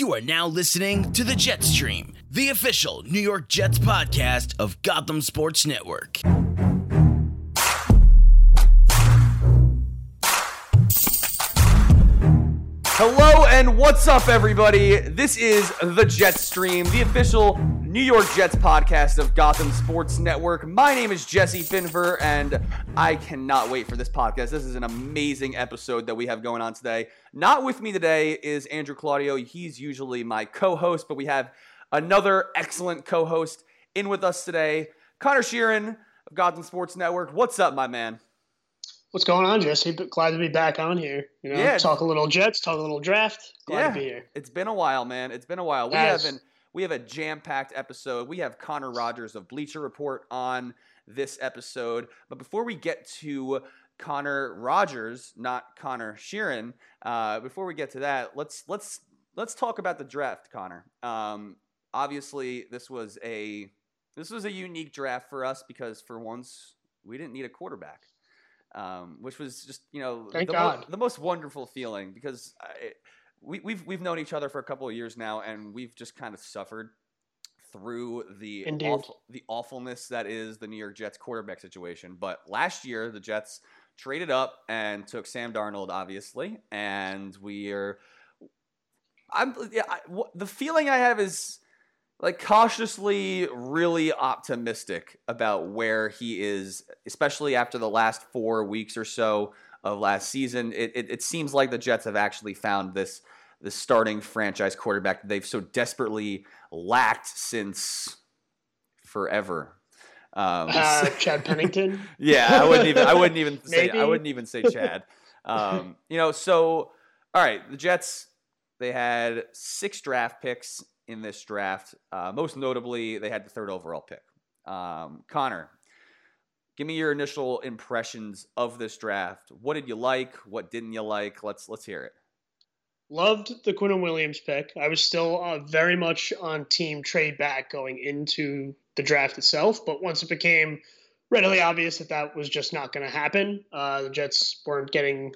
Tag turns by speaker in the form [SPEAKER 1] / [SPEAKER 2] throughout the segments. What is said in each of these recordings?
[SPEAKER 1] You are now listening to the Jets Stream, the official New York Jets podcast of Gotham Sports Network.
[SPEAKER 2] And what's up, everybody? This is the Jets Stream, the official New York Jets podcast of Gotham Sports Network. My name is Jesse Finver, and I cannot wait for this podcast. This is an amazing episode that we have going on today. Not with me today is Andrew Claudio. He's usually my co host, but we have another excellent co host in with us today, Conor Sheeran of Gotham Sports Network. What's up, my man?
[SPEAKER 3] What's going on, Jesse? Glad to be back on here. You know,
[SPEAKER 2] Yeah.
[SPEAKER 3] talk a little Jets, talk a little draft. Glad
[SPEAKER 2] yeah,
[SPEAKER 3] to be here.
[SPEAKER 2] it's been a while, man. It's been a while. We
[SPEAKER 3] Yes.
[SPEAKER 2] have we have a jam-packed episode. We have Connor Rogers of Bleacher Report on this episode. But before we get to Connor Rogers, not Conor Sheeran, uh, before we get to that, let's let's let's talk about the draft, Connor. Um, obviously, this was a this was a unique draft for us because for once we didn't need a quarterback. Um, which was just you know
[SPEAKER 3] Thank
[SPEAKER 2] the, mo- the most wonderful feeling because I, we, we've we've known each other for a couple of years now, and we've just kind of suffered through the awful, the awfulness that is the New York Jets quarterback situation. But last year, the Jets traded up and took Sam Darnold, obviously, and we are. I'm yeah. I, wh- the feeling I have is like cautiously really optimistic about where he is, especially after the last four weeks or so of last season. It, it, it seems like the Jets have actually found this the starting franchise quarterback that they've so desperately lacked since forever. Um,
[SPEAKER 3] Uh, Chad Pennington.
[SPEAKER 2] yeah, I wouldn't even. I wouldn't even say. I wouldn't even say Chad. Um, you know, so all right, the Jets. They had six draft picks in this draft. Uh, most notably, they had the third overall pick. Um, Connor, give me your initial impressions of this draft. What did you like? What didn't you like? Let's let's hear it.
[SPEAKER 3] Loved the Quinnen Williams pick. I was still uh, very much on team trade back going into the draft itself, but once it became readily obvious that that was just not going to happen, uh, the Jets weren't getting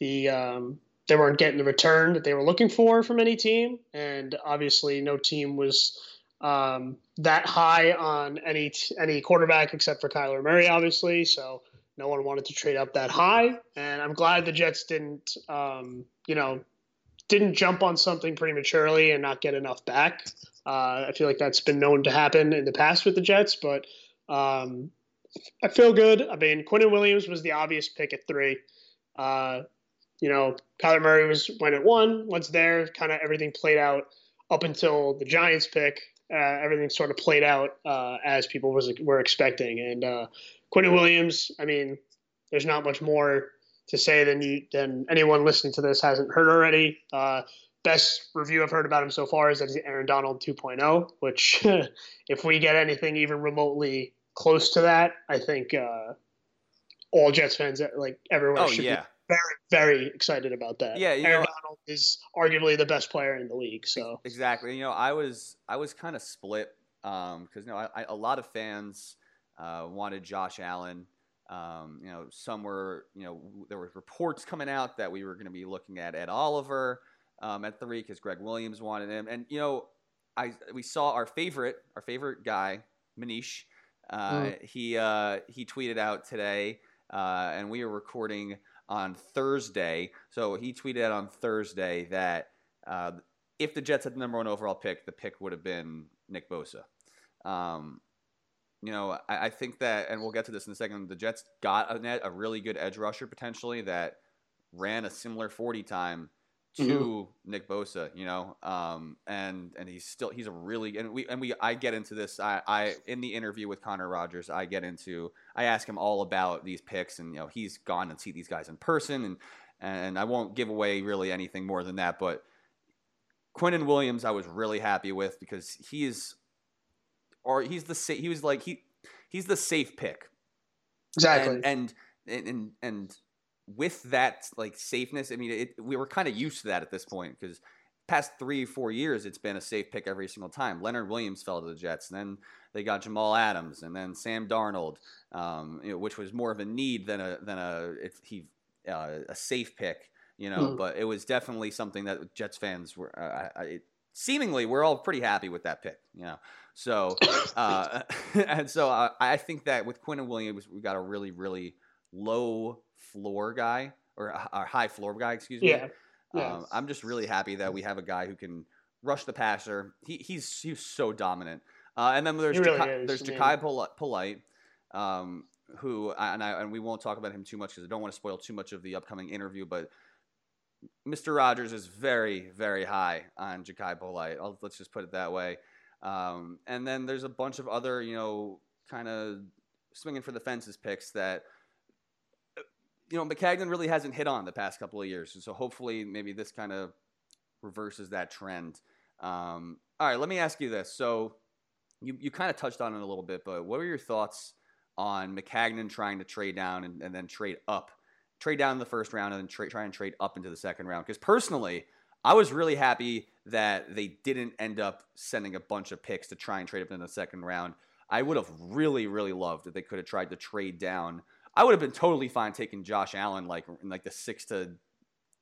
[SPEAKER 3] the um, they weren't getting the return that they were looking for from any team, and obviously no team was um, that high on any any quarterback except for Kyler Murray, obviously. So no one wanted to trade up that high, and I'm glad the Jets didn't, um, you know, didn't jump on something prematurely and not get enough back. Uh, I feel like that's been known to happen in the past with the Jets, but um, I feel good. I mean, Quinnen Williams was the obvious pick at three. Uh, you know, Kyler Murray was went at one. Once there, kind of everything played out up until the Giants pick. Uh, everything sort of played out uh, as people was were expecting. And uh, Quinnen Williams, I mean, there's not much more to say than you than anyone listening to this hasn't heard already. Uh, best review I've heard about him so far is that he's Aaron Donald 2.0, which if we get anything even remotely close to that, I think uh, all Jets fans, like everyone,
[SPEAKER 2] Oh
[SPEAKER 3] should
[SPEAKER 2] yeah,
[SPEAKER 3] be very, very excited about that.
[SPEAKER 2] Yeah, you
[SPEAKER 3] Aaron
[SPEAKER 2] know-
[SPEAKER 3] Donald is arguably the best player in the league. So
[SPEAKER 2] Exactly. You know, I was I was kind of split because you know I, I, a lot of fans uh, wanted Josh Allen. Um, you know, some were you know there were reports coming out that we were going to be looking at Ed Oliver um, at three because Gregg Williams wanted him, and you know I we saw our favorite our favorite guy Manish. Uh, He uh, he tweeted out today, uh, and we were recording on Thursday. So he tweeted out on Thursday that uh, if the Jets had the number one overall pick, the pick would have been Nick Bosa. Um, you know, I, I think that, and we'll get to this in a second. The Jets got a, net, a really good edge rusher potentially that ran a similar forty time to Nick Bosa. You know, um, and and he's still he's a really and we and we I get into this. I, I in the interview with Connor Rogers, I get into I ask him all about these picks, and you know he's gone and see these guys in person, and and I won't give away really anything more than that, but. Quinnen Williams, I was really happy with because he is, or he's the sa- he was like he he's the safe pick,
[SPEAKER 3] exactly.
[SPEAKER 2] and and and and with that like safeness, I mean, it, we were kind of used to that at this point because past three four years, it's been a safe pick every single time. Leonard Williams fell to the Jets, and then they got Jamal Adams, and then Sam Darnold, um, you know, which was more of a need than a than a he uh, a safe pick. You know,
[SPEAKER 3] Mhm.
[SPEAKER 2] but it was definitely something that Jets fans were. Uh, it, seemingly we're all pretty happy with that pick. You know, so uh, and so uh, I think that with Quinnen Williams, we've got a really really low floor guy or a, high floor guy. Excuse me.
[SPEAKER 3] Yeah.
[SPEAKER 2] Um, I'm just really happy that we have a guy who can rush the passer. He, he's he's so dominant. Uh, and then there's
[SPEAKER 3] really Jachai,
[SPEAKER 2] there's. Jachai Poli- Polite, um, who and I and we won't talk about him too much because I don't want to spoil too much of the upcoming interview. But Mr. Rogers is very very high on Jachai Polite. I'll, let's just put it that way. Um, and then there's a bunch of other you know kind of swinging for the fences picks that you know Maccagnan really hasn't hit on the past couple of years. And So hopefully maybe this kind of reverses that trend. Um, all right, let me ask you this. So you, you kind of touched on it a little bit, but what are your thoughts on Maccagnan trying to trade down and, and then trade up? Trade down in the first round and then tra- try and trade up into the second round? Because personally, I was really happy that they didn't end up sending a bunch of picks to try and trade up in the second round. I would have really, really loved if they could have tried to trade down. I would have been totally fine taking Josh Allen like in like the six to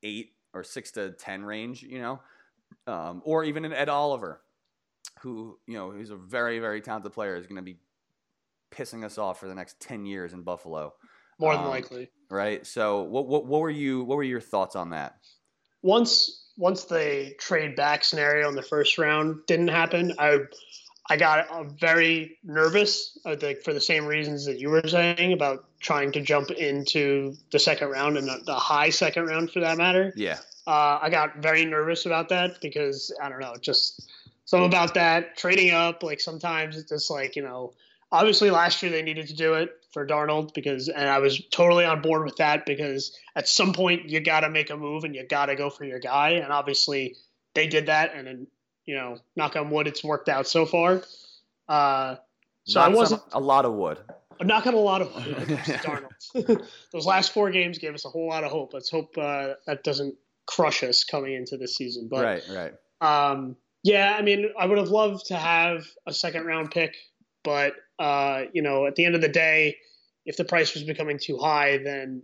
[SPEAKER 2] eight or six to ten range, you know, um, or even an Ed Oliver, who you know who's a very, very talented player, is going to be pissing us off for the next ten years in Buffalo,
[SPEAKER 3] More than
[SPEAKER 2] um,
[SPEAKER 3] likely.
[SPEAKER 2] right? So, what, what what were you what were your thoughts on that?
[SPEAKER 3] once once the trade back scenario in the first round didn't happen, I I got uh, very nervous. I think for the same reasons that you were saying about trying to jump into the second round and the, the high second round for that matter.
[SPEAKER 2] Yeah,
[SPEAKER 3] Uh, I got very nervous about that because I don't know, just something about that trading up. Like sometimes it's just like you know, obviously last year they needed to do it for Darnold because, and I was totally on board with that because at some point you got to make a move and you got to go for your guy, and obviously they did that, and then you know, knock on wood, it's worked out so far. Uh, so
[SPEAKER 2] Not
[SPEAKER 3] I wasn't.
[SPEAKER 2] a lot of wood.
[SPEAKER 3] I'm not going to a lot of hope against Darnold. Those last four games gave us a whole lot of hope. Let's hope uh, that doesn't crush us coming into this season. But
[SPEAKER 2] right, right.
[SPEAKER 3] um, yeah, I mean, I would have loved to have a second round pick, but uh, you know, at the end of the day, if the price was becoming too high, then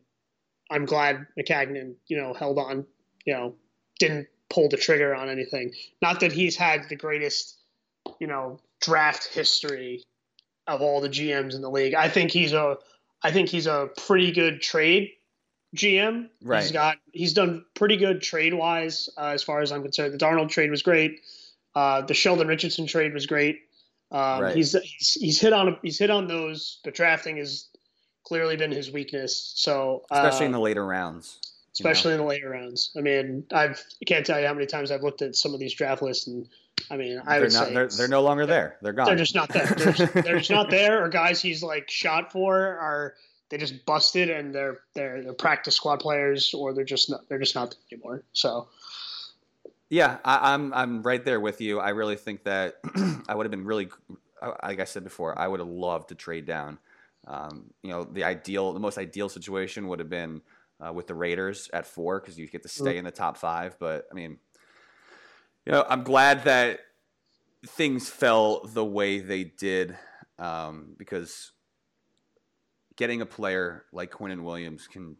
[SPEAKER 3] I'm glad Maccagnan, you know, held on, you know, didn't pull the trigger on anything. Not that he's had the greatest, you know, draft history of all the GMs in the league. I think he's a, I think he's a pretty good trade GM.
[SPEAKER 2] Right.
[SPEAKER 3] He's got he's done pretty good trade wise uh, as far as I'm concerned. The Darnold trade was great. Uh, the Sheldon Richardson trade was great. Um,
[SPEAKER 2] Right.
[SPEAKER 3] He's he's he's hit on he's hit on those, but drafting has clearly been his weakness. So
[SPEAKER 2] Especially in
[SPEAKER 3] uh,
[SPEAKER 2] the later rounds. You know?
[SPEAKER 3] especially in the later rounds. I mean, I've I can't tell you how many times I've looked at some of these draft lists, and I mean, I
[SPEAKER 2] they're
[SPEAKER 3] would
[SPEAKER 2] not.
[SPEAKER 3] say
[SPEAKER 2] They're, they're no longer there. They're gone.
[SPEAKER 3] they're just not there. They're just, they're just not there, or guys he's like shot for are they just busted and they're they're they're practice squad players, or they're just not they're just not there anymore. So
[SPEAKER 2] Yeah, I, I'm I'm right there with you. I really think that I would have been really, like I said before, I would have loved to trade down. Um, you know, the ideal, the most ideal situation would have been uh, with the Raiders at four because you get to stay in the top five. But I mean, you know, I'm glad that things fell the way they did um, because getting a player like Quinnen Williams can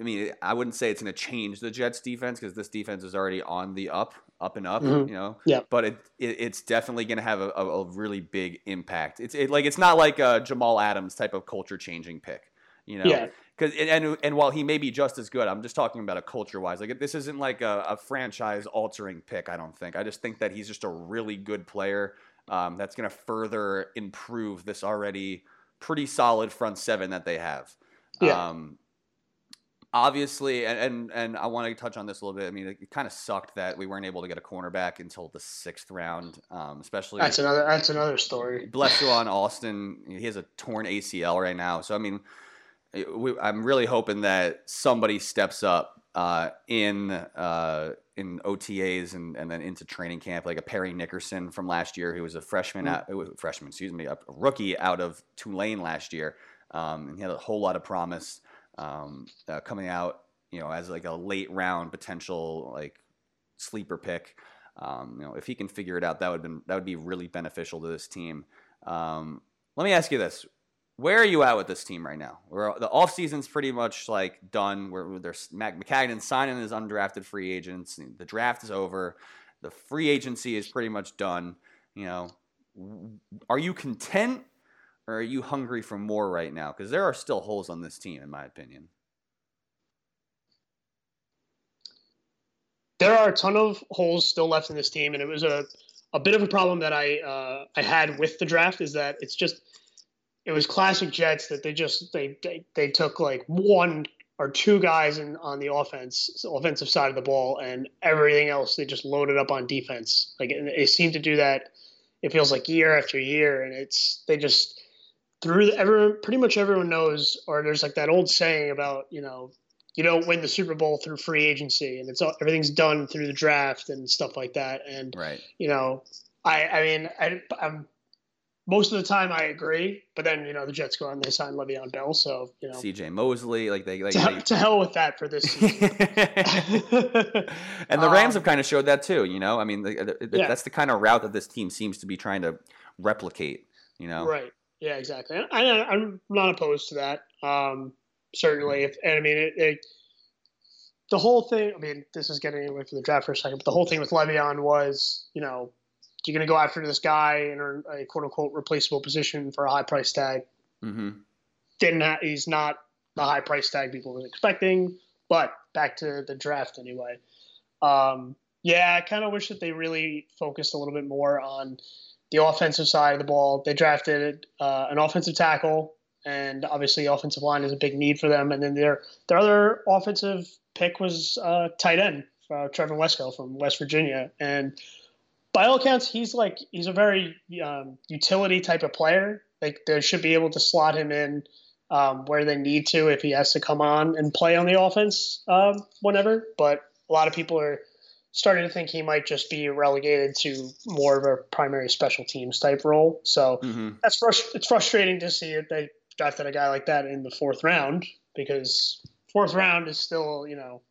[SPEAKER 2] I mean, I wouldn't say it's going to change the Jets defense because this defense is already on the up, up and up,
[SPEAKER 3] Mhm.
[SPEAKER 2] you know.
[SPEAKER 3] Yeah.
[SPEAKER 2] But it, it it's definitely going to have a, a, a really big impact. It's it, like it's not like a Jamal Adams type of culture changing pick, you know.
[SPEAKER 3] yeah,
[SPEAKER 2] Because and, and while he may be just as good, I'm just talking about a culture wise. Like this isn't like a, a franchise altering pick. I don't think. I just think that he's just a really good player um, that's going to further improve this already pretty solid front seven that they have.
[SPEAKER 3] Yeah.
[SPEAKER 2] Um, obviously, and, and and I want to touch on this a little bit. I mean, it, it kind of sucked that we weren't able to get a cornerback until the sixth round, um, especially
[SPEAKER 3] that's another that's another story.
[SPEAKER 2] bless you on Austin. He has a torn ACL right now, so I mean, we, I'm really hoping that somebody steps up uh, in uh, in OTAs and, and then into training camp, like a Parry Nickerson from last year, who was a freshman,
[SPEAKER 3] Mm.
[SPEAKER 2] out, uh, freshman, excuse me, a rookie out of Tulane last year, um, and he had a whole lot of promise um, uh, coming out, you know, as like a late round potential like sleeper pick. Um, you know, if he can figure it out, that would been that would be really beneficial to this team. Um, let me ask you this: where are you at with this team right now? We're, the offseason's pretty much like done. Where there's Mac Maccagnan signing his undrafted free agents. The draft is over. The free agency is pretty much done. You know, are you content or are you hungry for more right now? Because there are still holes on this team, in my opinion.
[SPEAKER 3] There are a ton of holes still left in this team, and it was a, a bit of a problem that I uh, I had with the draft is that it's just it was classic Jets that they just they they, they took like one or two guys in, on the offense offensive side of the ball and everything else they just loaded up on defense. Like they seem to do that. It feels like year after year, and it's they just through everyone pretty much everyone knows or there's like that old saying about you know you don't win the Super Bowl through free agency, and it's all, everything's done through the draft and stuff like that. And
[SPEAKER 2] right.
[SPEAKER 3] you know, I I mean I, I'm most of the time I agree, but then you know the Jets go on and they sign Le'Veon Bell, so you know
[SPEAKER 2] C.J. Mosley, like they like
[SPEAKER 3] to,
[SPEAKER 2] they,
[SPEAKER 3] to hell with that for this.
[SPEAKER 2] and the Rams um, have kind of showed that too. You know, I mean, the, the, yeah. that's the kind of route that this team seems to be trying to replicate. You know,
[SPEAKER 3] right? Yeah, exactly. I, am not opposed to that. Um, certainly, mm-hmm. if and I mean it, it, the whole thing. I mean, this is getting away from the draft for a second, but the whole thing with Le'Veon was, you know, you're going to go after this guy in a quote unquote replaceable position for a high price tag.
[SPEAKER 2] Mm-hmm.
[SPEAKER 3] Didn't ha- he's not the high price tag people were expecting, but back to the draft anyway. Um, yeah, I kind of wish that they really focused a little bit more on the offensive side of the ball. They drafted uh, an offensive tackle, and obviously, offensive line is a big need for them. And then their their other offensive pick was uh, tight end, uh, Trevon Wesco from West Virginia, and by all accounts, he's like he's a very um, utility type of player. Like they should be able to slot him in um, where they need to if he has to come on and play on the offense um, whenever. But a lot of people are starting to think he might just be relegated to more of a primary special teams type role. So
[SPEAKER 2] mm-hmm.
[SPEAKER 3] that's it's frustrating to see that they drafted a guy like that in the fourth round because fourth round is still you know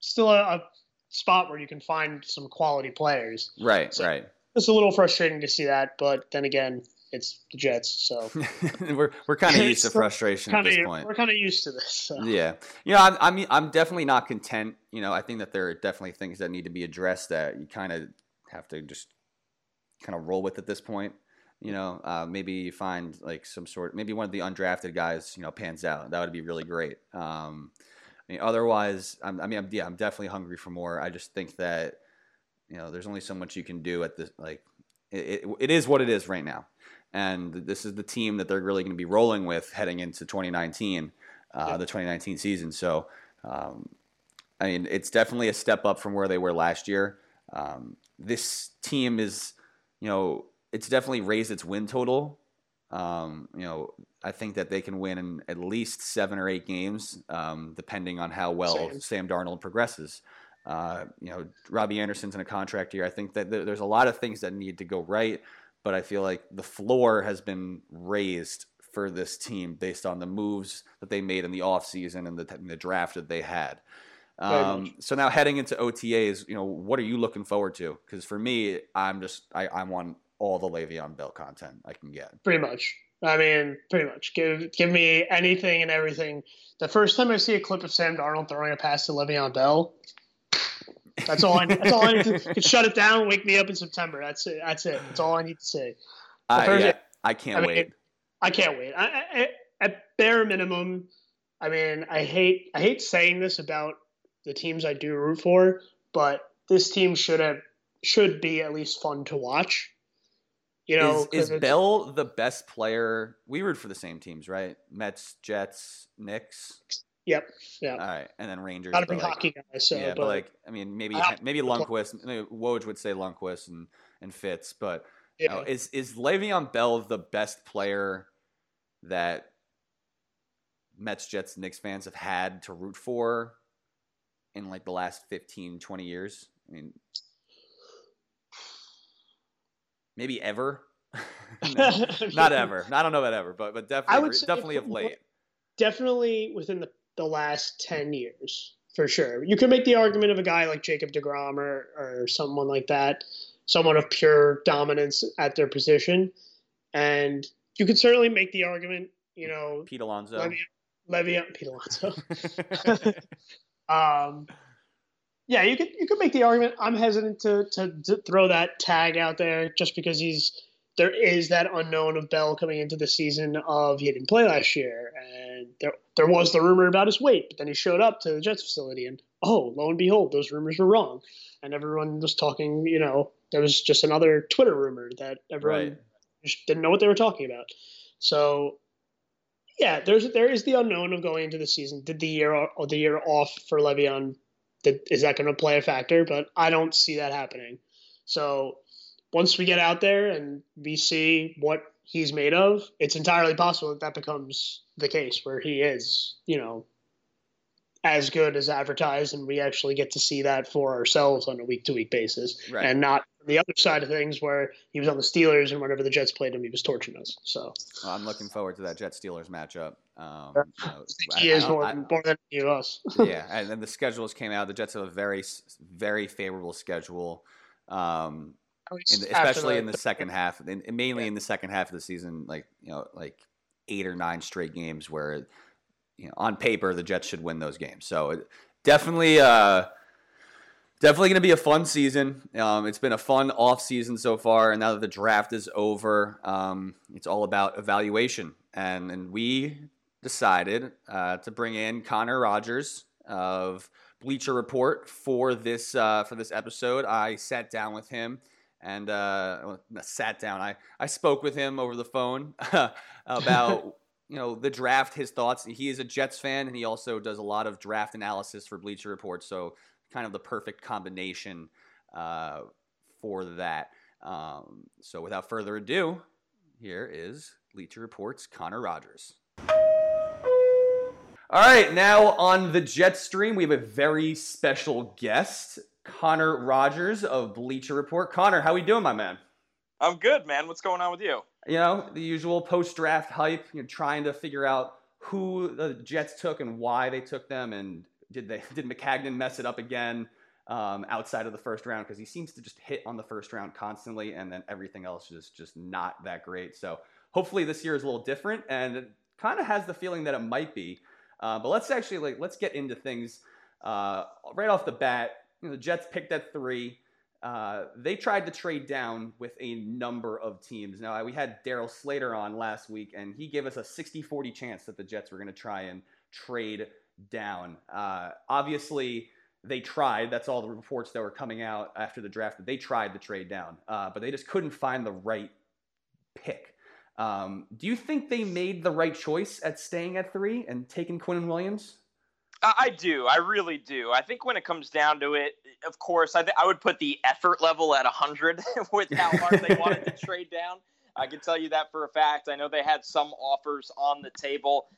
[SPEAKER 3] still a, a spot where you can find some quality players.
[SPEAKER 2] Right, so right.
[SPEAKER 3] It's a little frustrating to see that, but then again, it's the Jets, so
[SPEAKER 2] we're we're kind of used to frustration
[SPEAKER 3] kinda,
[SPEAKER 2] at this point.
[SPEAKER 3] We're kind of used to this. So.
[SPEAKER 2] Yeah, you know, I'm, I'm I'm definitely not content. You know, I think that there are definitely things that need to be addressed that you kind of have to just kind of roll with at this point. You know, uh, maybe you find like some sort, maybe one of the undrafted guys, you know, pans out. That would be really great. Um, I mean, otherwise, I'm, i mean, I'm, yeah, I'm definitely hungry for more. I just think that you know, there's only so much you can do at this. Like, it, it, it is what it is right now, and this is the team that they're really going to be rolling with heading into 2019, uh, yeah. the 2019 season. So, um, I mean, it's definitely a step up from where they were last year. Um, this team is, you know, it's definitely raised its win total um, you know, I think that they can win in at least seven or eight games, um, depending on how well Sam, Sam Darnold progresses. Uh, you know, Robbie Anderson's in a contract year. I think that th- there's a lot of things that need to go right, but I feel like the floor has been raised for this team based on the moves that they made in the offseason and the, and the draft that they had. Um, so now heading into OTAs, you know, what are you looking forward to? Because for me, I'm just I, I want all the Le'Veon Bell content I can get.
[SPEAKER 3] Pretty much. I mean, pretty much. Give give me anything and everything. The first time I see a clip of Sam Darnold throwing a pass to Le'Veon Bell, that's all I. Need. That's all I need to shut it down. Wake me up in September. That's it. That's it. That's all I need to say.
[SPEAKER 2] Uh, yeah, I can't I wait.
[SPEAKER 3] I can't wait. I, I, at bare minimum, I mean, I hate I hate saying this about the teams I do root for, but this team should have should be at least fun to watch. You know,
[SPEAKER 2] is, is Bell the best player? We root for the same teams, right? Mets, Jets, Knicks.
[SPEAKER 3] Yep. Yeah. All
[SPEAKER 2] right, and then Rangers.
[SPEAKER 3] Not a big like, hockey guy, so
[SPEAKER 2] yeah. But, but, like, I mean, maybe maybe Lundqvist, Woj would say Lundqvist and and Fitz, but yeah. you know, is is Le'Veon Bell the best player that Mets, Jets, Knicks fans have had to root for in like the last 15, 20 years? I mean, maybe ever. not ever. I don't know about ever, but but definitely definitely of late.
[SPEAKER 3] Definitely within the, the last ten years, for sure. You could make the argument of a guy like Jacob Degrom or or someone like that, someone of pure dominance at their position, and you could certainly make the argument. You know,
[SPEAKER 2] Pete Alonso, Levy, Levy Pete Alonso. um,
[SPEAKER 3] yeah, you could you could make the argument. I'm hesitant to, to, to throw that tag out there just because he's there is that unknown of Bell coming into the season of he didn't play last year, and there there was the rumor about his weight, but then he showed up to the Jets facility, and oh, lo and behold, those rumors were wrong, and everyone was talking. You know, there was just another Twitter rumor that everyone right. just didn't know what they were talking about. So, yeah, there's there is the unknown of going into the season. Did the year or the year off for Le'Veon? Did, is that going to play a factor? But I don't see that happening. So once we get out there and we see what he's made of, it's entirely possible that that becomes the case where he is, you know, as good as advertised, and we actually get to see that for ourselves on a week to week basis, right. and not the other side of things where he was on the Steelers and whenever the Jets played him, he was torching us. So
[SPEAKER 2] well, I'm looking forward to that Jets Steelers matchup. Um,
[SPEAKER 3] you know, he is more, I, more than any of us.
[SPEAKER 2] yeah, and then the schedules came out. The Jets have a very, very favorable schedule. Um, in the, especially the, in the second half, and mainly yeah. in the second half of the season, like you know, like eight or nine straight games where, you know, on paper the Jets should win those games. So definitely, uh, definitely going to be a fun season. Um, it's been a fun off season so far, and now that the draft is over, um, it's all about evaluation. And and we decided uh, to bring in Connor Rogers of Bleacher Report for this uh, for this episode. I sat down with him and uh, sat down. I, I spoke with him over the phone about you know the draft, his thoughts. He is a Jets fan, and he also does a lot of draft analysis for Bleacher Report. So kind of the perfect combination uh, for that. Um, so without further ado, here is Bleacher Report's Connor Rogers. All right, now on the Jets Stream, we have a very special guest. Connor Rogers of Bleacher Report. Connor, how are we doing, my man?
[SPEAKER 4] I'm good, man. What's going on with you?
[SPEAKER 2] You know, the usual post-draft hype. You're trying to figure out who the Jets took and why they took them, and did they did Maccagnan mess it up again um, outside of the first round because he seems to just hit on the first round constantly, and then everything else is just not that great. So hopefully this year is a little different, and it kind of has the feeling that it might be. Uh, but let's actually like let's get into things uh, right off the bat you know, the Jets picked at three. Uh, they tried to trade down with a number of teams. Now, we had Darryl Slater on last week, and he gave us a 60 40 chance that the Jets were going to try and trade down. Uh, obviously, they tried. That's all the reports that were coming out after the draft. That they tried to trade down, uh, but they just couldn't find the right pick. Um, do you think they made the right choice at staying at three and taking Quinnen Williams?
[SPEAKER 4] I do. I really do. I think when it comes down to it, of course, I, th- I would put the effort level at 100 with how hard they wanted to trade down. I can tell you that for a fact. I know they had some offers on the table.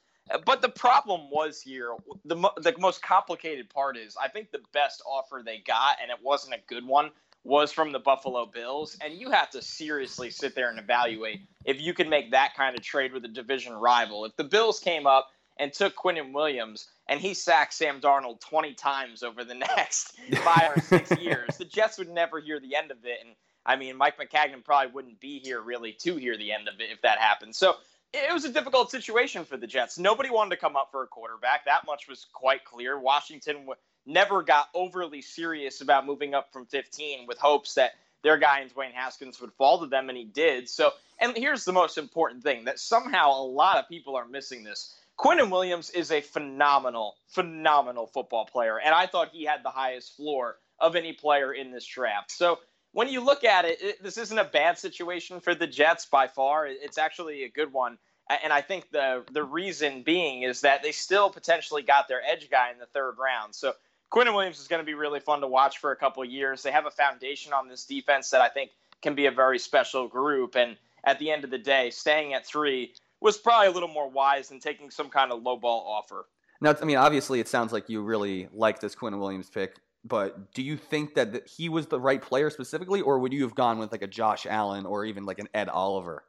[SPEAKER 4] But the problem was here, the, the most complicated part is I think the best offer they got, and it wasn't a good one, was from the Buffalo Bills. And you have to seriously sit there and evaluate if you can make that kind of trade with a division rival. If the Bills came up and took Quinnen Williams, and he sacked Sam Darnold 20 times over the next five or six years, the Jets would never hear the end of it. And I mean, Mike Maccagnan probably wouldn't be here really to hear the end of it if that happened. So it was a difficult situation for the Jets. Nobody wanted to come up for a quarterback. That much was quite clear. Washington w- never got overly serious about moving up from 15 with hopes that their guy in Dwayne Haskins would fall to them, and he did. So, and here's the most important thing that somehow a lot of people are missing this. Quinnen Williams is a phenomenal, phenomenal football player, and I thought he had the highest floor of any player in this draft. So when you look at it, it, this isn't a bad situation for the Jets by far. It's actually a good one, and I think the the reason being is that they still potentially got their edge guy in the third round. So Quinnen Williams is going to be really fun to watch for a couple years. They have a foundation on this defense that I think can be a very special group, and at the end of the day, staying at three was probably a little more wise than taking some kind of low ball offer.
[SPEAKER 2] Now, I mean, obviously, it sounds like you really like this Quinnen Williams pick, but do you think that he was the right player specifically, or would you have gone with like a Josh Allen or even like an Ed Oliver?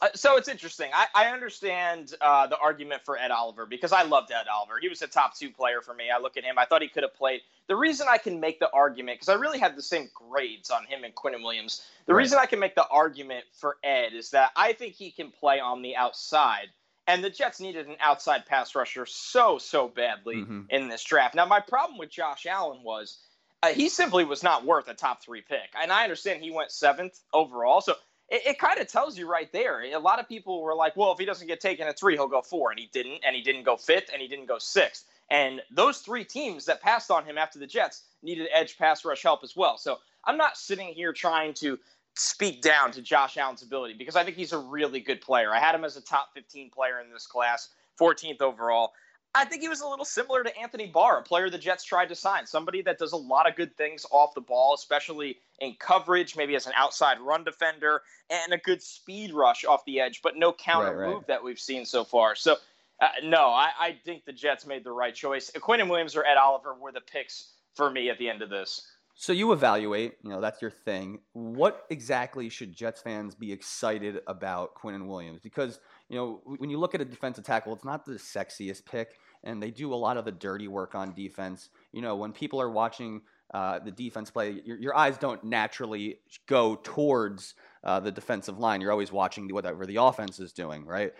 [SPEAKER 4] Uh, so it's interesting. I, I understand uh, the argument for Ed Oliver because I loved Ed Oliver. He was a top two player for me. I look at him. I thought he could have played. The reason I can make the argument because I really had the same grades on him and Quinnen Williams. The right. reason I can make the argument for Ed is that I think he can play on the outside. And the Jets needed an outside pass rusher so, so badly mm-hmm. in this draft. Now, my problem with Josh Allen was uh, he simply was not worth a top three pick. And I understand he went seventh overall. So it, it kind of tells you right there. A lot of people were like, well, if he doesn't get taken at three, he'll go four. And he didn't. And he didn't go fifth. And he didn't go sixth. And those three teams that passed on him after the Jets needed edge pass rush help as well. So I'm not sitting here trying to speak down to Josh Allen's ability because I think he's a really good player. I had him as a top 15 player in this class, 14th overall. I think he was a little similar to Anthony Barr, a player the Jets tried to sign, somebody that does a lot of good things off the ball, especially in coverage, maybe as an outside run defender, and a good speed rush off the edge, but no counter right, right. move that we've seen so far. So, uh, no, I, I, think the Jets made the right choice. Quinnen Williams or Ed Oliver were the picks for me at the end of this.
[SPEAKER 2] So you evaluate, you know, that's your thing. What exactly should Jets fans be excited about Quinnen Williams? Because, you know, when you look at a defensive tackle, it's not the sexiest pick, and they do a lot of the dirty work on defense. You know, when people are watching uh, the defense play, your, your, eyes don't naturally go towards uh, the defensive line. You're always watching whatever the offense is doing, right?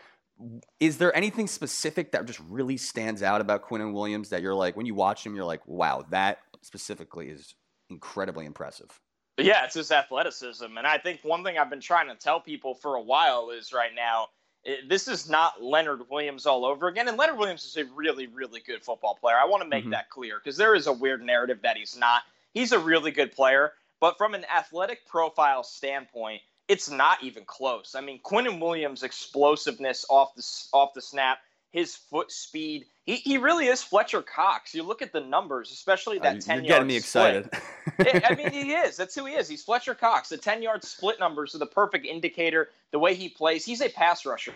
[SPEAKER 2] Is there anything specific that just really stands out about Quinnen Williams that you're like, when you watch him, you're like, wow, that specifically is incredibly impressive.
[SPEAKER 4] Yeah, it's his athleticism. And I think one thing I've been trying to tell people for a while is right now, it, this is not Leonard Williams all over again. And Leonard Williams is a really, really good football player. I want to make mm-hmm. that clear because there is a weird narrative that he's not. He's a really good player. But from an athletic profile standpoint, it's not even close. I mean, Quinnen Williams' explosiveness off the off the snap, his foot speed, he, he really is Fletcher Cox. You look at the numbers, especially that uh, 10
[SPEAKER 2] You're getting me excited.
[SPEAKER 4] I mean, he is. That's who he is. He's Fletcher Cox. The 10 yard split numbers are the perfect indicator. The way he plays, he's a pass rusher.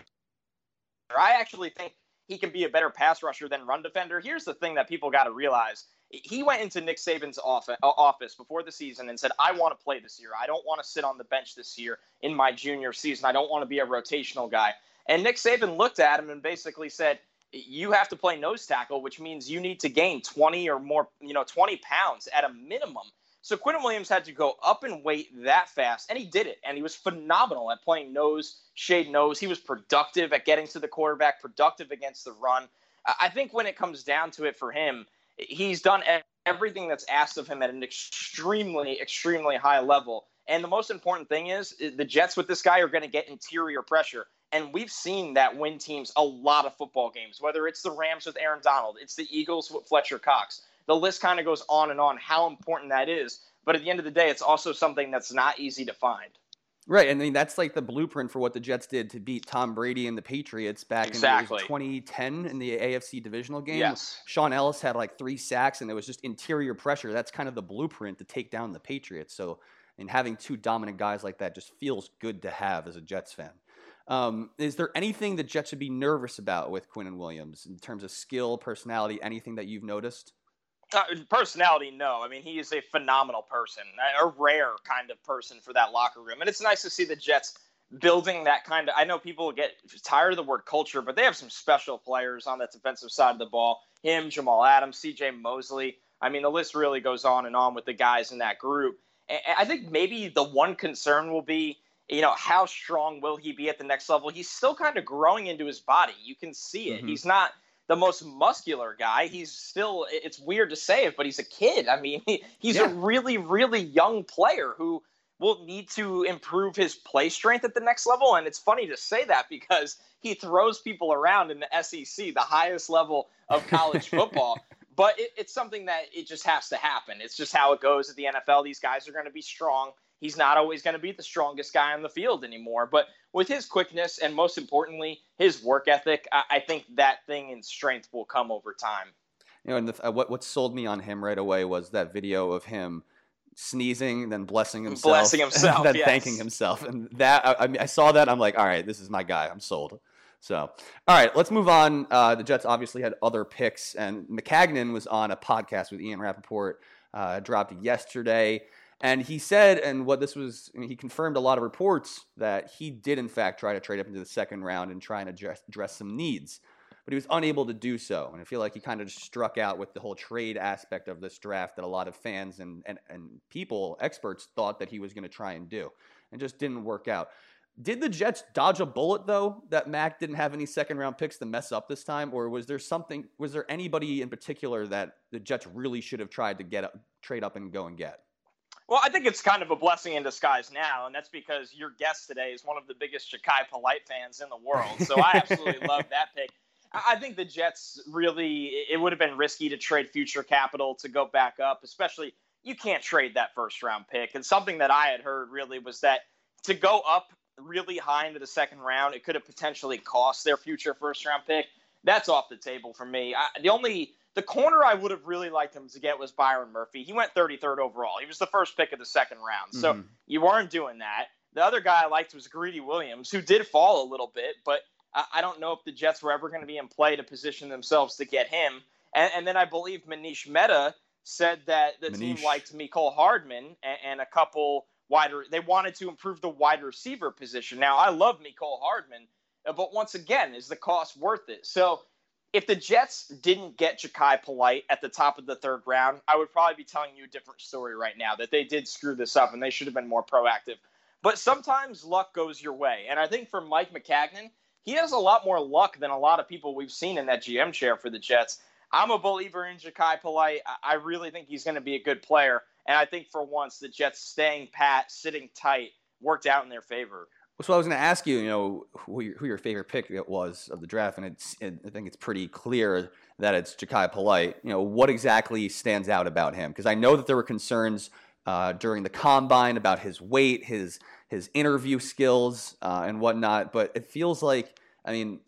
[SPEAKER 4] I actually think he can be a better pass rusher than run defender. Here's the thing that people got to realize. He went into Nick Saban's office before the season and said, I want to play this year. I don't want to sit on the bench this year in my junior season. I don't want to be a rotational guy. And Nick Saban looked at him and basically said, you have to play nose tackle, which means you need to gain 20 or more, you know, 20 pounds at a minimum. So Quinnen Williams had to go up in weight that fast, and he did it. And he was phenomenal at playing nose, shade nose. He was productive at getting to the quarterback, productive against the run. I think when it comes down to it for him, he's done everything that's asked of him at an extremely, extremely high level. And the most important thing is the Jets with this guy are going to get interior pressure. And we've seen that win teams a lot of football games, whether it's the Rams with Aaron Donald, it's the Eagles with Fletcher Cox. The list kind of goes on and on how important that is. But at the end of the day, it's also something that's not easy to find.
[SPEAKER 2] Right, and I mean that's like the blueprint for what the Jets did to beat Tom Brady and the Patriots back exactly. in 2010 in the AFC divisional game.
[SPEAKER 4] Yes,
[SPEAKER 2] Shaun Ellis had like three sacks, and it was just interior pressure. That's kind of the blueprint to take down the Patriots. So, and having two dominant guys like that just feels good to have as a Jets fan. Um, is there anything the Jets should be nervous about with Quinnen Williams in terms of skill, personality, anything that you've noticed?
[SPEAKER 4] Uh, personality, no. I mean, he is a phenomenal person, a rare kind of person for that locker room. And it's nice to see the Jets building that kind of. I know people get tired of the word culture, but they have some special players on that defensive side of the ball. Him, Jamal Adams, C.J. Mosley. I mean, the list really goes on and on with the guys in that group. And I think maybe the one concern will be you know, how strong will he be at the next level? He's still kind of growing into his body. You can see it. Mm-hmm. He's not the most muscular guy. He's still, it's weird to say it, but he's a kid. I mean, he, he's yeah. a really, really young player who will need to improve his play strength at the next level. And it's funny to say that because he throws people around in the SEC, the highest level of college football. but it, it's something that it just has to happen. It's just how it goes at the NFL. These guys are going to be strong he's not always going to be the strongest guy on the field anymore. But with his quickness and most importantly, his work ethic, I, I think that thing in strength will come over time.
[SPEAKER 2] You know, and the, uh, what what sold me on him right away was that video of him sneezing, then blessing himself,
[SPEAKER 4] blessing himself,
[SPEAKER 2] then
[SPEAKER 4] yes.
[SPEAKER 2] thanking himself, and that I, I, mean, I saw that. I'm like, all right, this is my guy. I'm sold. So, all right, let's move on. Uh, the Jets obviously had other picks, and Maccagnan was on a podcast with Ian Rapoport, uh, dropped yesterday. And he said, and what this was, he confirmed a lot of reports that he did, in fact, try to trade up into the second round and try and address, address some needs. But he was unable to do so. And I feel like he kind of struck out with the whole trade aspect of this draft that a lot of fans and, and, and people, experts, thought that he was going to try and do. And just didn't work out. Did the Jets dodge a bullet though that Mac didn't have any second round picks to mess up this time, or was there something? Was there anybody in particular that the Jets really should have tried to get up, trade up and go and get?
[SPEAKER 4] Well, I think it's kind of a blessing in disguise now, and that's because your guest today is one of the biggest Jachai Polite fans in the world. So I absolutely love that pick. I think the Jets really, it would have been risky to trade future capital to go back up, especially you can't trade that first round pick. And something that I had heard really was that to go up really high into the second round, it could have potentially cost their future first round pick. That's off the table for me. I, the only the corner I would have really liked him to get was Byron Murphy. He went 33rd overall. He was the first pick of the second round. So mm-hmm. you weren't doing that. The other guy I liked was Greedy Williams, who did fall a little bit, but I, I don't know if the Jets were ever going to be in play to position themselves to get him. And, and then I believe Manish Mehta said that the Manish. team liked Mecole Hardman and, and a couple wider. They wanted to improve the wide receiver position. Now I love Mecole Hardman, but once again, is the cost worth it? So if the Jets didn't get Jachai Polite at the top of the third round, I would probably be telling you a different story right now that they did screw this up and they should have been more proactive. But sometimes luck goes your way. And I think for Mike Maccagnan, he has a lot more luck than a lot of people we've seen in that GM chair for the Jets. I'm a believer in Jachai Polite. I really think he's going to be a good player. And I think for once, the Jets staying pat, sitting tight, worked out in their favor.
[SPEAKER 2] So I was going to ask you, you know, who your, who your favorite pick was of the draft, and it's it, I think it's pretty clear that it's Jachai Polite. You know, what exactly stands out about him? Because I know that there were concerns uh, during the combine about his weight, his his interview skills, uh, and whatnot. But it feels like, I mean,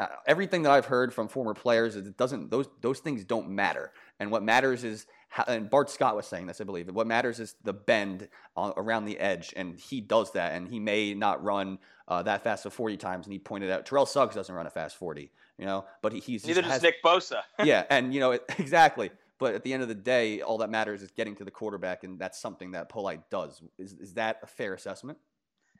[SPEAKER 2] uh, everything that I've heard from former players is it doesn't those those things don't matter, and what matters is and Bart Scott was saying this, I believe. What matters is the bend around the edge, and he does that. And he may not run uh, that fast of 40 times. And he pointed out Terrell Suggs doesn't run a fast 40, you know, but he, he's
[SPEAKER 4] neither does Nick Bosa.
[SPEAKER 2] yeah, and you know it, exactly. But at the end of the day, all that matters is getting to the quarterback, and that's something that Polite does. Is is that a fair assessment?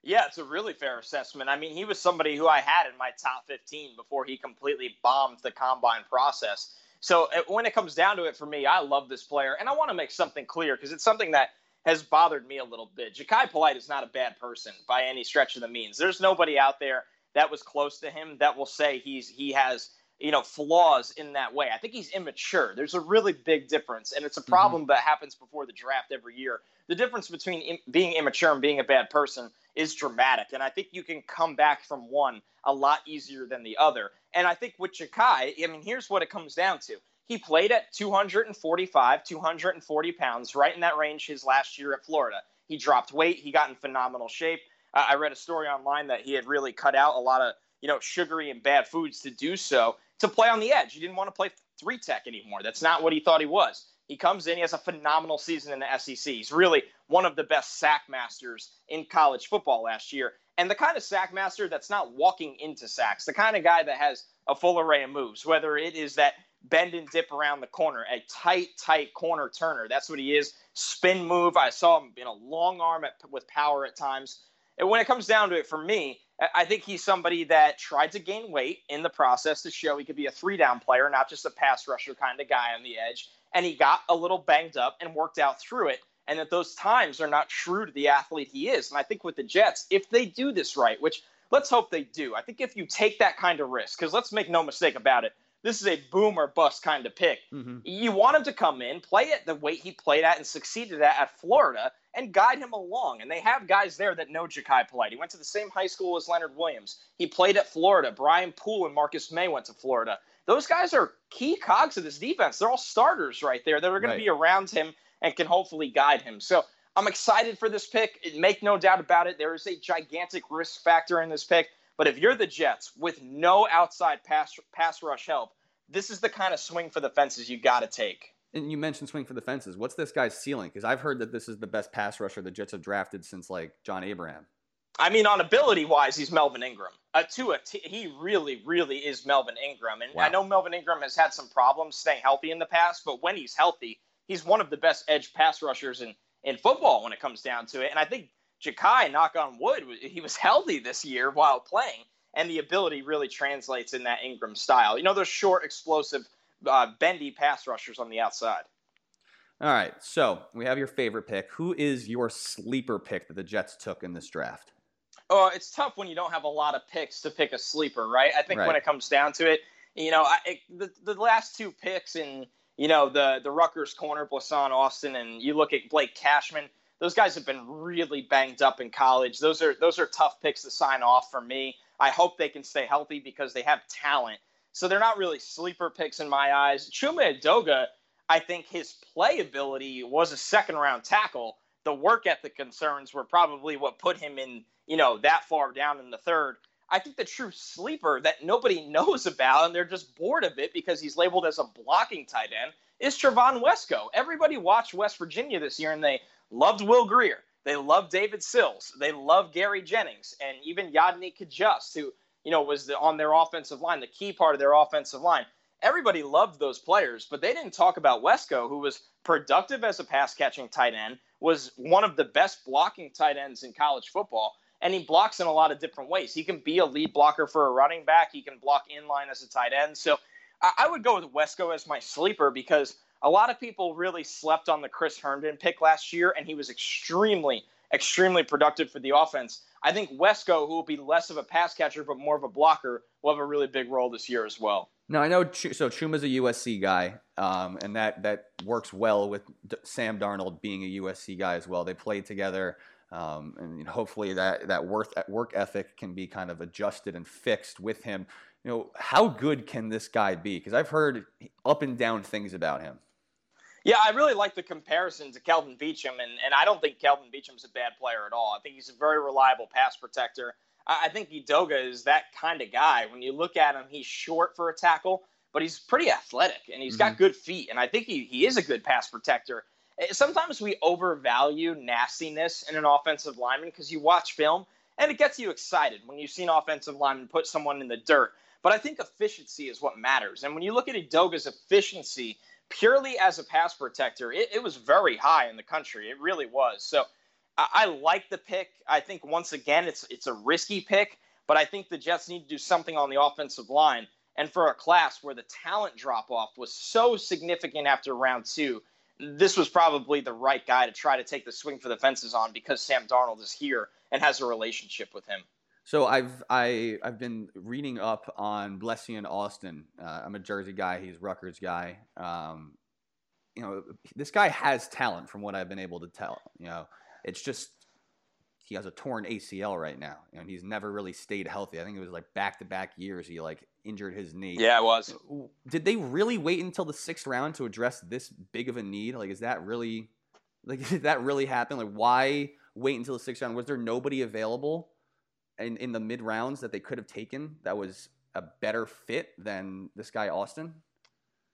[SPEAKER 4] Yeah, it's a really fair assessment. I mean, he was somebody who I had in my top 15 before he completely bombed the combine process. So uh, when it comes down to it for me, I love this player, and I want to make something clear because it's something that has bothered me a little bit. Jachai Polite is not a bad person by any stretch of the means. There's nobody out there that was close to him that will say he's he has you know flaws in that way. I think he's immature. There's a really big difference, and it's a mm-hmm. problem mm-hmm. that happens before the draft every year. The difference between Im- being immature and being a bad person is dramatic, and I think you can come back from one a lot easier than the other. And I think with Jachai, I mean, here's what it comes down to. He played at 245, 240 pounds, right in that range his last year at Florida. He dropped weight. He got in phenomenal shape. Uh, I read a story online that he had really cut out a lot of you know sugary and bad foods to do so to play on the edge. He didn't want to play three tech anymore. That's not what he thought he was. He comes in, he has a phenomenal season in the SEC. He's really one of the best sack masters in college football last year. And the kind of sack master that's not walking into sacks, the kind of guy that has a full array of moves, whether it is that bend and dip around the corner, a tight, tight corner turner. That's what he is. Spin move. I saw him in a long arm at, with power at times. And when it comes down to it, for me, I think he's somebody that tried to gain weight in the process to show he could be a three down player, not just a pass rusher kind of guy on the edge. And he got a little banged up and worked out through it. And that those times are not true to the athlete he is. And I think with the Jets, if they do this right, which let's hope they do, I think if you take that kind of risk, because let's make no mistake about it, this is a boom or bust kind of pick. Mm-hmm. You want him to come in, play it the way he played at and succeeded at at Florida, and guide him along. And they have guys there that know Jachai Polite. He went to the same high school as Leonard Williams. He played at Florida. Brian Poole and Marcus Maye went to Florida. Those guys are key cogs of this defense. They're all starters right there that are going right. to be around him and can hopefully guide him. So I'm excited for this pick. Make no doubt about it. There is a gigantic risk factor in this pick. But if you're the Jets with no outside pass pass rush help, this is the kind of swing for the fences you got to take.
[SPEAKER 2] And you mentioned swing for the fences. What's this guy's ceiling? Because I've heard that this is the best pass rusher the Jets have drafted since like John Abraham.
[SPEAKER 4] I mean, on ability wise, he's Melvin Ingram. Uh, to a t- he really, really is Melvin Ingram. And wow. I know Melvin Ingram has had some problems staying healthy in the past, but when he's healthy, he's one of the best edge pass rushers in, in football when it comes down to it. And I think Jachai, knock on wood, he was healthy this year while playing and the ability really translates in that Ingram style. You know, those short, explosive, uh, bendy pass rushers on the outside.
[SPEAKER 2] All right, so we have your favorite pick. Who is your sleeper pick that the Jets took in this draft?
[SPEAKER 4] Oh, it's tough when you don't have a lot of picks to pick a sleeper, right? I think
[SPEAKER 2] Right.
[SPEAKER 4] when it comes down to it, you know, I, it, the the last two picks in you know the the Rutgers corner, Blessuan Austin, and you look at Blake Cashman. Those guys have been really banged up in college. Those are those are tough picks to sign off for me. I hope they can stay healthy because they have talent. So they're not really sleeper picks in my eyes. Chuma Edoga, I think his playability was a second round tackle. The work ethic concerns were probably what put him in, you know, that far down in the third. I think the true sleeper that nobody knows about and they're just bored of it because he's labeled as a blocking tight end is Trevon Wesco. Everybody watched West Virginia this year and they loved Will Grier. They loved David Sills. They loved Gary Jennings and even Yodny Cajuste, who, you know, was the, on their offensive line, the key part of their offensive line. Everybody loved those players, but they didn't talk about Wesco, who was productive as a pass catching tight end, was one of the best blocking tight ends in college football and he blocks in a lot of different ways. He can be a lead blocker for a running back. He can block in line as a tight end. So I, I would go with Wesco as my sleeper because a lot of people really slept on the Chris Herndon pick last year, and he was extremely, extremely productive for the offense. I think Wesco, who will be less of a pass catcher but more of a blocker, will have a really big role this year as well.
[SPEAKER 2] No, I know. Ch- So Chuma's a USC guy, um, and that that works well with D- Sam Darnold being a USC guy as well. They played together, um, and you know, hopefully that that work work ethic can be kind of adjusted and fixed with him. You know, how good can this guy be? Because I've heard up and down things about him.
[SPEAKER 4] Yeah, I really like the comparison to Kelvin Beachum, and, and I don't think Kelvin Beachum's a bad player at all. I think he's a very reliable pass protector. I, I think Edoga is that kind of guy. When you look at him, he's short for a tackle, but he's pretty athletic and he's got good feet, and I think he, he is a good pass protector. Eh, Sometimes we overvalue nastiness in an offensive lineman because you watch film and it gets you excited when you see an offensive lineman put someone in the dirt. But I think efficiency is what matters. And when you look at Edoga's efficiency, purely as a pass protector, it, it was very high in the country. It really was. So I, I like the pick. I think once again it's it's a risky pick, but I think the Jets need to do something on the offensive line. And for a class where the talent drop off was so significant after round two, this was probably the right guy to try to take the swing for the fences on because Sam Darnold is here and has a relationship with him.
[SPEAKER 2] So I've I I've been reading up on Blessuan Austin. Uh, I'm a Jersey guy. He's Rutgers guy. Um, you know, this guy has talent from what I've been able to tell. You know, it's just he has a torn ACL right now, and he's never really stayed healthy. I think it was like back to back years he like injured his knee.
[SPEAKER 4] Yeah, it was.
[SPEAKER 2] Did they really wait until the sixth round to address this big of a need? Like, is that really like did that really happen? Like, why wait until the sixth round? Was there nobody available? In, in the mid rounds that they could have taken that was a better fit than this guy Austin?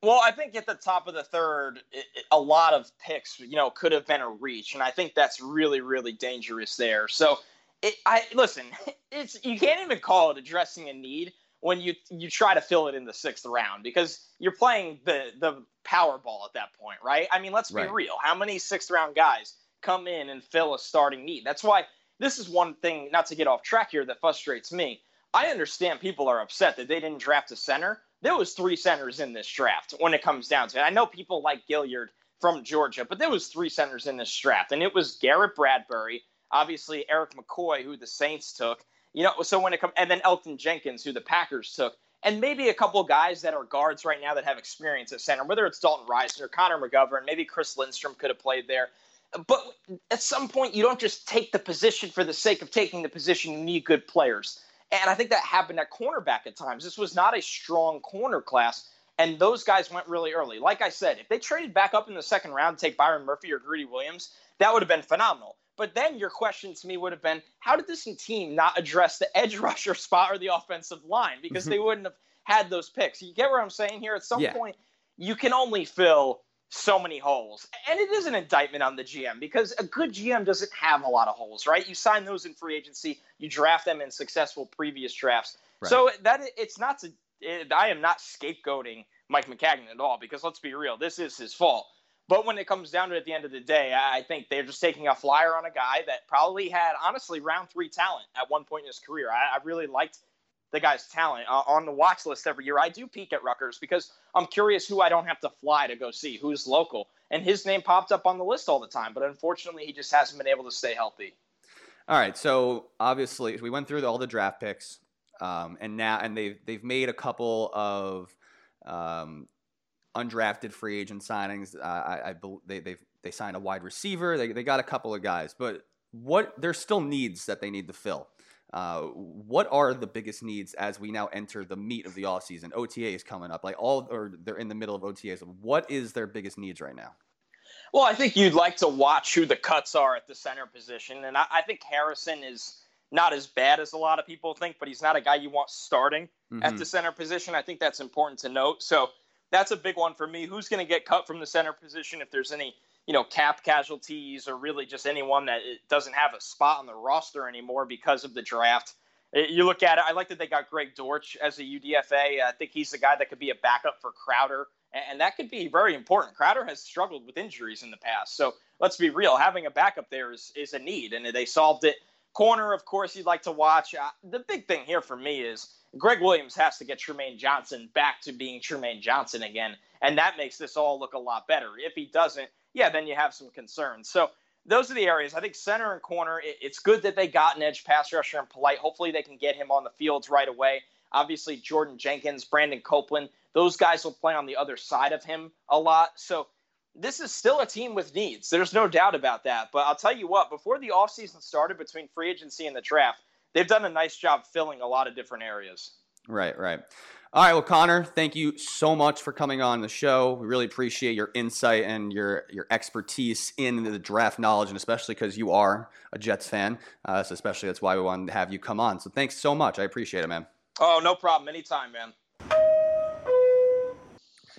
[SPEAKER 4] Well, I think at the top of the third, it, it, a lot of picks, you know, could have been a reach, and I think that's really, really dangerous there. So, it, I listen, it's you can't even call it addressing a need when you you try to fill it in the sixth round because you're playing the the Powerball at that point, right? I mean, let's be
[SPEAKER 2] Right.
[SPEAKER 4] real. How many sixth round guys come in and fill a starting need? That's why this is one thing. Not to get off track here, that frustrates me. I understand people are upset that they didn't draft a center. There was three centers in this draft when it comes down to it. I know people like Gaillard from Georgia, but there was three centers in this draft, and it was Garrett Bradbury, obviously Erik McCoy, who the Saints took. You know, so when it comes, and then Elgton Jenkins, who the Packers took, and maybe a couple guys that are guards right now that have experience at center, whether it's Dalton Risner, Connor McGovern, maybe Chris Lindstrom could have played there. But at some point, you don't just take the position for the sake of taking the position. You need good players. And I think that happened at cornerback at times. This was not a strong corner class, and those guys went really early. Like I said, if they traded back up in the second round to take Byron Murphy or Greedy Williams, that would have been phenomenal. But then your question to me would have been, how did this team not address the edge rusher spot or the offensive line? Because mm-hmm. they wouldn't have had those picks. You get what I'm saying here? At some
[SPEAKER 2] Yeah.
[SPEAKER 4] point, you can only fill so many holes. And it is an indictment on the GM because a good GM doesn't have a lot of holes, right? You sign those in free agency, you draft them in successful previous drafts.
[SPEAKER 2] Right.
[SPEAKER 4] So that it's not to it, I am not scapegoating Mike Maccagnan at all because let's be real, this is his fault. But when it comes down to it at the end of the day, I I think they're just taking a flyer on a guy that probably had honestly round three talent at one point in his career. I, I really liked the guy's talent uh, on the watch list every year. I do peek at Rutgers because I'm curious who I don't have to fly to go see, who's local. And his name popped up on the list all the time, but unfortunately, he just hasn't been able to stay healthy.
[SPEAKER 2] All right, so obviously we went through all the draft picks, um, and now and they've they've made a couple of um, undrafted free agent signings. Uh, I, I they they they signed a wide receiver. They they got a couple of guys, but what there's still needs that they need to fill. Uh, what are the biggest needs as we now enter the meat of the offseason? OTA is coming up, like all, or they're in the middle of OTAs. What is their biggest needs right now?
[SPEAKER 4] Well, I think you'd like to watch who the cuts are at the center position, and I, I think Harrison is not as bad as a lot of people think, but he's not a guy you want starting mm-hmm. at the center position. I think that's important to note. So that's a big one for me. Who's going to get cut from the center position if there's any you know, cap casualties or really just anyone that doesn't have a spot on the roster anymore because of the draft. You look at it, I like that they got Greg Dortch as a UDFA. I think he's the guy that could be a backup for Crowder, and that could be very important. Crowder has struggled with injuries in the past. So let's be real, having a backup there is, is a need, and they solved it. Corner, of course, you'd like to watch. Uh, the big thing here for me is Gregg Williams has to get Trumaine Johnson back to being Trumaine Johnson again, and that makes this all look a lot better. If he doesn't, yeah, then you have some concerns. So those are the areas. I think center and corner, it, it's good that they got an edge pass rusher and Polite. Hopefully they can get him on the fields right away. Obviously, Jordan Jenkins, Brandon Copeland, those guys will play on the other side of him a lot. So this is still a team with needs. There's no doubt about that. But I'll tell you what, before the offseason started between free agency and the draft, they've done a nice job filling a lot of different areas.
[SPEAKER 2] Right, right. All right, well, Connor, thank you so much for coming on the show. We really appreciate your insight and your your expertise in the draft knowledge, and especially because you are a Jets fan. Uh, so especially that's why we wanted to have you come on. So thanks so much. I appreciate it, man.
[SPEAKER 4] Oh, no problem. Anytime, man.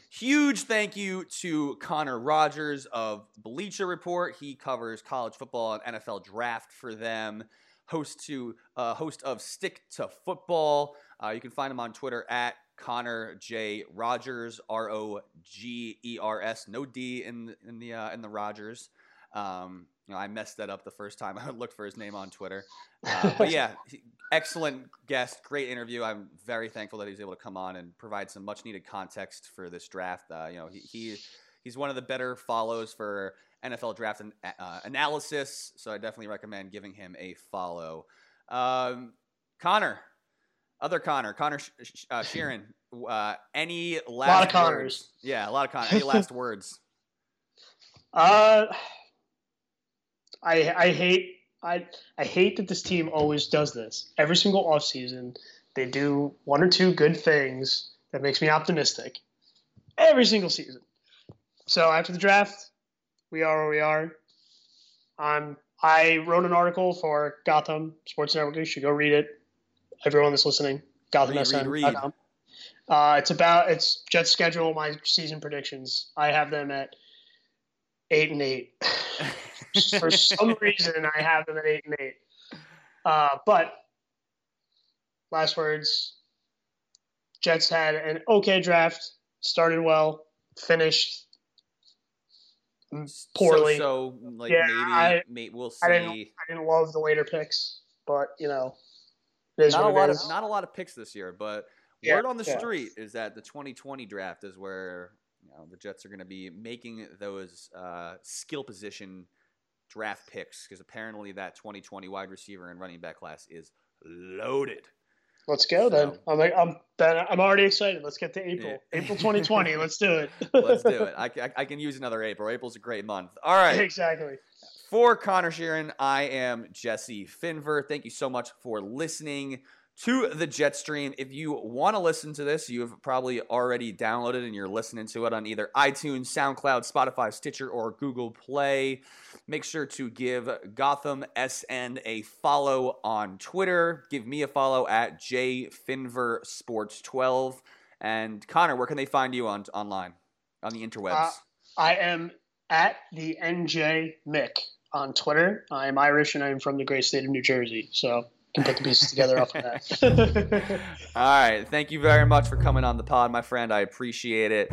[SPEAKER 2] Huge thank you to Connor Rogers of Bleacher Report. He covers college football and NFL draft for them. Host to uh, host of Stick to Football. Uh, you can find him on Twitter at Connor J Rogers, R O G E R S, no D in in the uh, in the Rogers. Um, you know, I messed that up the first time I looked for his name on Twitter. Uh, but yeah, excellent guest, great interview. I'm very thankful that he was able to come on and provide some much needed context for this draft. Uh, you know, he, he he's one of the better follows for NFL draft and uh, analysis, so I definitely recommend giving him a follow. Um, Connor, other Connor, Conor uh, Sheeran. Uh, any last a
[SPEAKER 3] lot of Connors?
[SPEAKER 2] Words? Yeah, a lot of Connor. Any last words?
[SPEAKER 3] Uh, I I hate I I hate that this team always does this. Every single offseason, they do one or two good things that makes me optimistic. Every single season. So after the draft, we are where we are. Um, I wrote an article for Gotham Sports Network. You should go read it everyone that's listening. Gotham GothamSN.com. Uh, it's about it's Jets schedule. My season predictions. I have them at eight and eight. For some reason, I have them at eight and eight. Uh, but last words. Jets had an okay draft. Started well. Finished poorly.
[SPEAKER 2] So, so like yeah, maybe, I, maybe we'll see. I
[SPEAKER 3] didn't, I didn't love the later picks, but you know
[SPEAKER 2] not a lot is. of not a lot of picks this year, but yeah, word on the yeah. street is that the 2020 draft is where you know, the Jets are going to be making those uh, skill position draft picks because apparently that 2020 wide receiver and running back class is loaded.
[SPEAKER 3] Let's go so, then. I'm like, I'm then I'm already excited. Let's get to April. Yeah. April 2020. Let's do it.
[SPEAKER 2] Let's do it. I, I, I, can use another April. April's a great month. All right.
[SPEAKER 3] Exactly.
[SPEAKER 2] For Conor Sheeran, I am Jesse Finver. Thank you so much for listening to the Jets Stream. If you want to listen to this, you have probably already downloaded and you're listening to it on either iTunes, SoundCloud, Spotify, Stitcher, or Google Play. Make sure to give Gotham SN a follow on Twitter. Give me a follow at jfinver sports 12 And Connor, where can they find you on online on the interwebs? Uh,
[SPEAKER 3] I am at the NJ Mick on Twitter. I'm Irish and I'm from the great state of New Jersey. So can put the pieces together off of that.
[SPEAKER 2] All right. Thank you very much for coming on the pod, my friend. I appreciate it.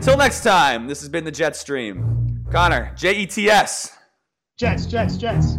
[SPEAKER 2] Till next time, this has been the Jets Stream. Connor, J E T S.
[SPEAKER 3] Jets, Jets, Jets.